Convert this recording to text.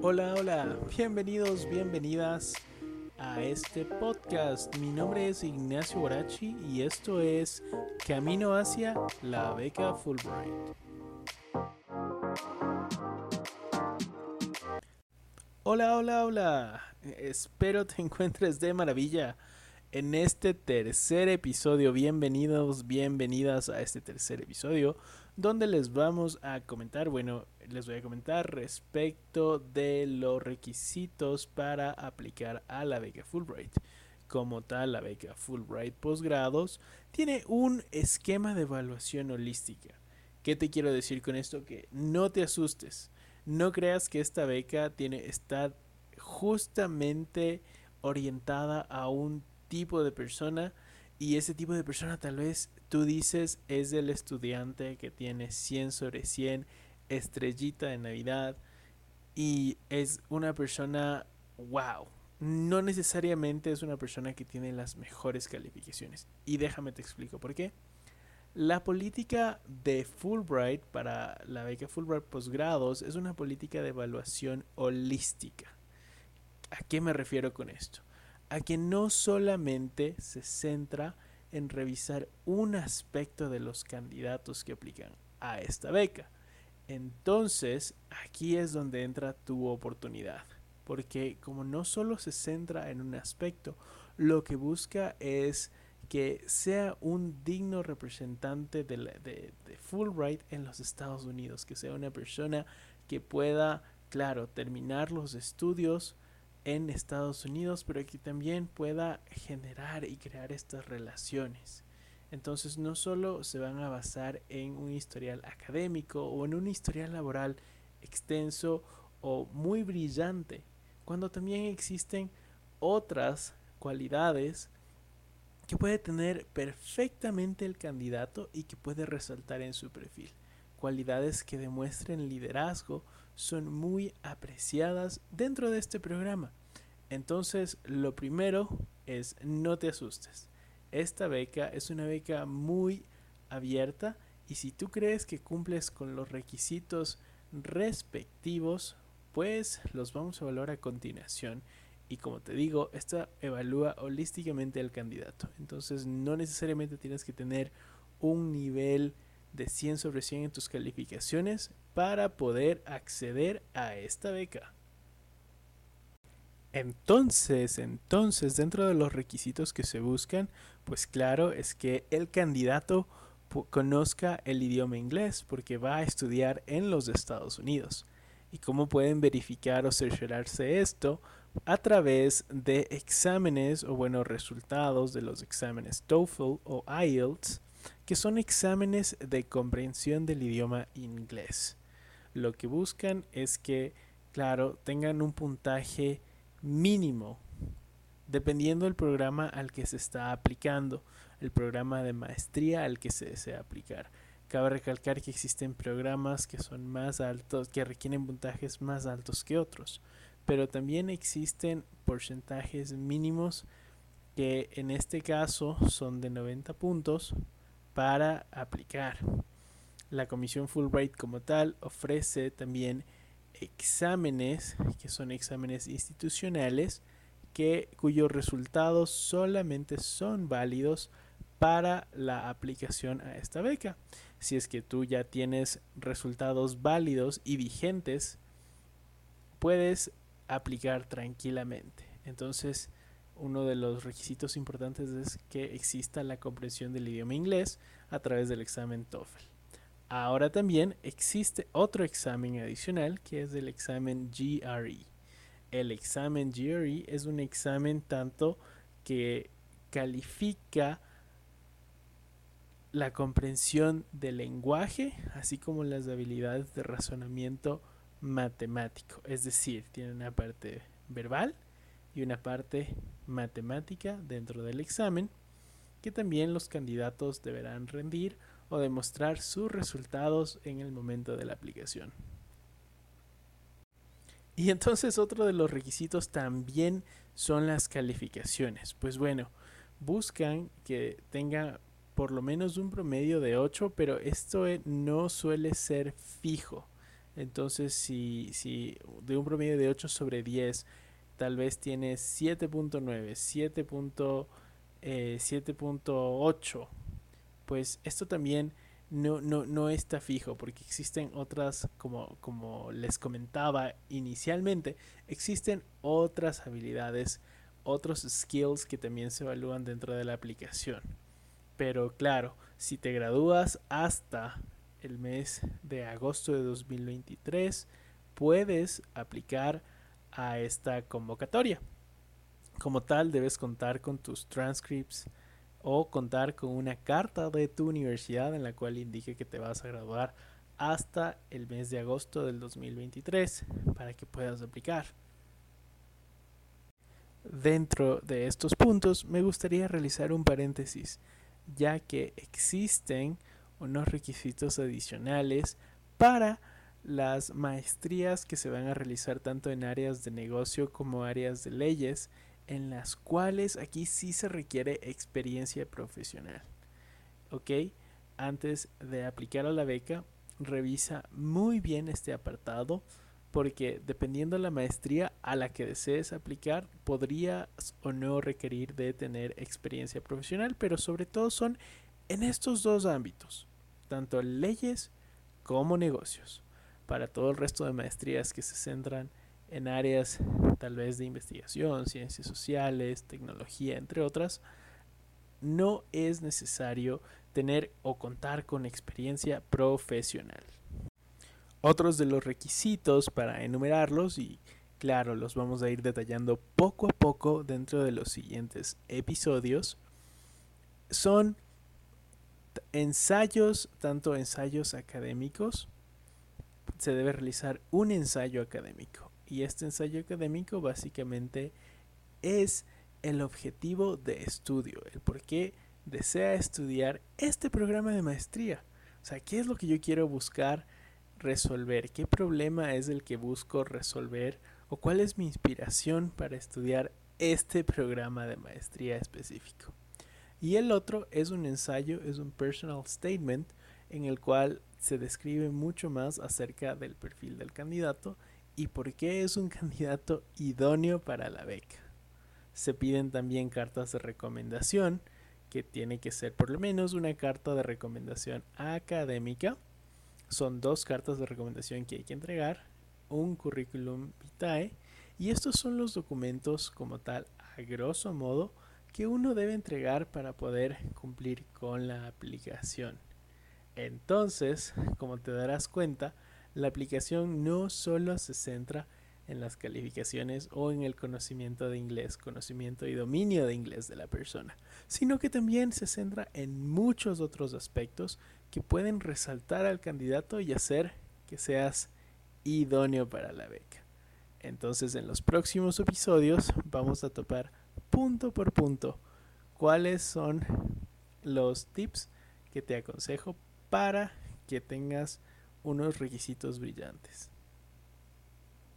Hola, hola, bienvenidos, bienvenidas a este podcast. Mi nombre es Ignacio Borachi y esto es Camino hacia la beca Fulbright. Hola, hola, hola. Espero te encuentres de maravilla en este tercer episodio. Bienvenidos, bienvenidas a este tercer episodio donde les vamos a comentar, bueno, les voy a comentar respecto de los requisitos para aplicar a la beca Fulbright. Como tal, la beca Fulbright Postgrados tiene un esquema de evaluación holística. ¿Qué te quiero decir con esto? Que no te asustes. No creas que esta beca tiene, está justamente orientada a un tipo de persona y ese tipo de persona tal vez tú dices es el estudiante que tiene 100 sobre 100, estrellita de Navidad y es una persona wow. No necesariamente es una persona que tiene las mejores calificaciones. Y déjame te explico por qué. La política de Fulbright para la beca Fulbright posgrados es una política de evaluación holística. ¿A qué me refiero con esto? a que no solamente se centra en revisar un aspecto de los candidatos que aplican a esta beca. Entonces, aquí es donde entra tu oportunidad, porque como no solo se centra en un aspecto, lo que busca es que sea un digno representante de, de, de Fulbright en los Estados Unidos, que sea una persona que pueda, claro, terminar los estudios, en Estados Unidos, pero que también pueda generar y crear estas relaciones. Entonces no solo se van a basar en un historial académico o en un historial laboral extenso o muy brillante, cuando también existen otras cualidades que puede tener perfectamente el candidato y que puede resaltar en su perfil. Cualidades que demuestren liderazgo son muy apreciadas dentro de este programa. Entonces, lo primero es no te asustes. Esta beca es una beca muy abierta y si tú crees que cumples con los requisitos respectivos, pues los vamos a evaluar a continuación. Y como te digo, esta evalúa holísticamente al candidato. Entonces no necesariamente tienes que tener un nivel de 100 sobre 100 en tus calificaciones para poder acceder a esta beca. Entonces, entonces, dentro de los requisitos que se buscan, pues claro, es que el candidato conozca el idioma inglés porque va a estudiar en los Estados Unidos. ¿Y cómo pueden verificar o cerciorarse esto? A través de exámenes o buenos resultados de los exámenes TOEFL o IELTS, que son exámenes de comprensión del idioma inglés. Lo que buscan es que, claro, tengan un puntaje mínimo dependiendo del programa al que se está aplicando, el programa de maestría al que se desea aplicar. Cabe recalcar que existen programas que son más altos, que requieren puntajes más altos que otros, pero también existen porcentajes mínimos que en este caso son de 90 puntos para aplicar. La comisión Fulbright como tal ofrece también exámenes, que son exámenes institucionales, que, cuyos resultados solamente son válidos para la aplicación a esta beca. Si es que tú ya tienes resultados válidos y vigentes, puedes aplicar tranquilamente. Entonces, uno de los requisitos importantes es que exista la comprensión del idioma inglés a través del examen TOEFL. Ahora también existe otro examen adicional que es el examen GRE. El examen GRE es un examen tanto que califica la comprensión del lenguaje, así como las habilidades de razonamiento matemático. Es decir, tiene una parte verbal y una parte matemática dentro del examen que también los candidatos deberán rendir o demostrar sus resultados en el momento de la aplicación. Y entonces otro de los requisitos también son las calificaciones. Pues bueno, buscan que tenga por lo menos un promedio de 8, pero esto no suele ser fijo. Entonces, si, si de un promedio de 8 sobre 10, tal vez tienes 7.9, 7.8, pues esto también no, no, no está fijo porque existen otras, como, como les comentaba inicialmente, existen otras habilidades, otros skills que también se evalúan dentro de la aplicación. Pero claro, si te gradúas hasta el mes de agosto de 2023, puedes aplicar a esta convocatoria. Como tal, debes contar con tus transcripts o contar con una carta de tu universidad en la cual indique que te vas a graduar hasta el mes de agosto del 2023 para que puedas aplicar. Dentro de estos puntos me gustaría realizar un paréntesis, ya que existen unos requisitos adicionales para las maestrías que se van a realizar tanto en áreas de negocio como áreas de leyes, en las cuales aquí sí se requiere experiencia profesional. ¿Ok? Antes de aplicar a la beca, revisa muy bien este apartado porque dependiendo de la maestría a la que desees aplicar, podrías o no requerir de tener experiencia profesional, pero sobre todo son en estos dos ámbitos, tanto leyes como negocios. Para todo el resto de maestrías que se centran en áreas tal vez de investigación, ciencias sociales, tecnología, entre otras, no es necesario tener o contar con experiencia profesional. Otros de los requisitos para enumerarlos y claro, los vamos a ir detallando poco a poco dentro de los siguientes episodios son ensayos, tanto ensayos académicos, se debe realizar un ensayo académico. Y este ensayo académico básicamente es el objetivo de estudio, el por qué desea estudiar este programa de maestría. O sea, ¿qué es lo que yo quiero buscar resolver? ¿Qué problema es el que busco resolver? ¿O cuál es mi inspiración para estudiar este programa de maestría específico? Y el otro es un ensayo, es un personal statement en el cual se describe mucho más acerca del perfil del candidato y por qué es un candidato idóneo para la beca. Se piden también cartas de recomendación, que tiene que ser por lo menos una carta de recomendación académica. Son dos cartas de recomendación que hay que entregar, un currículum vitae y estos son los documentos como tal a grosso modo que uno debe entregar para poder cumplir con la aplicación. Entonces, como te darás cuenta, la aplicación no solo se centra en las calificaciones o en el conocimiento de inglés, conocimiento y dominio de inglés de la persona, sino que también se centra en muchos otros aspectos que pueden resaltar al candidato y hacer que seas idóneo para la beca. Entonces en los próximos episodios vamos a topar punto por punto cuáles son los tips que te aconsejo para que tengas unos requisitos brillantes.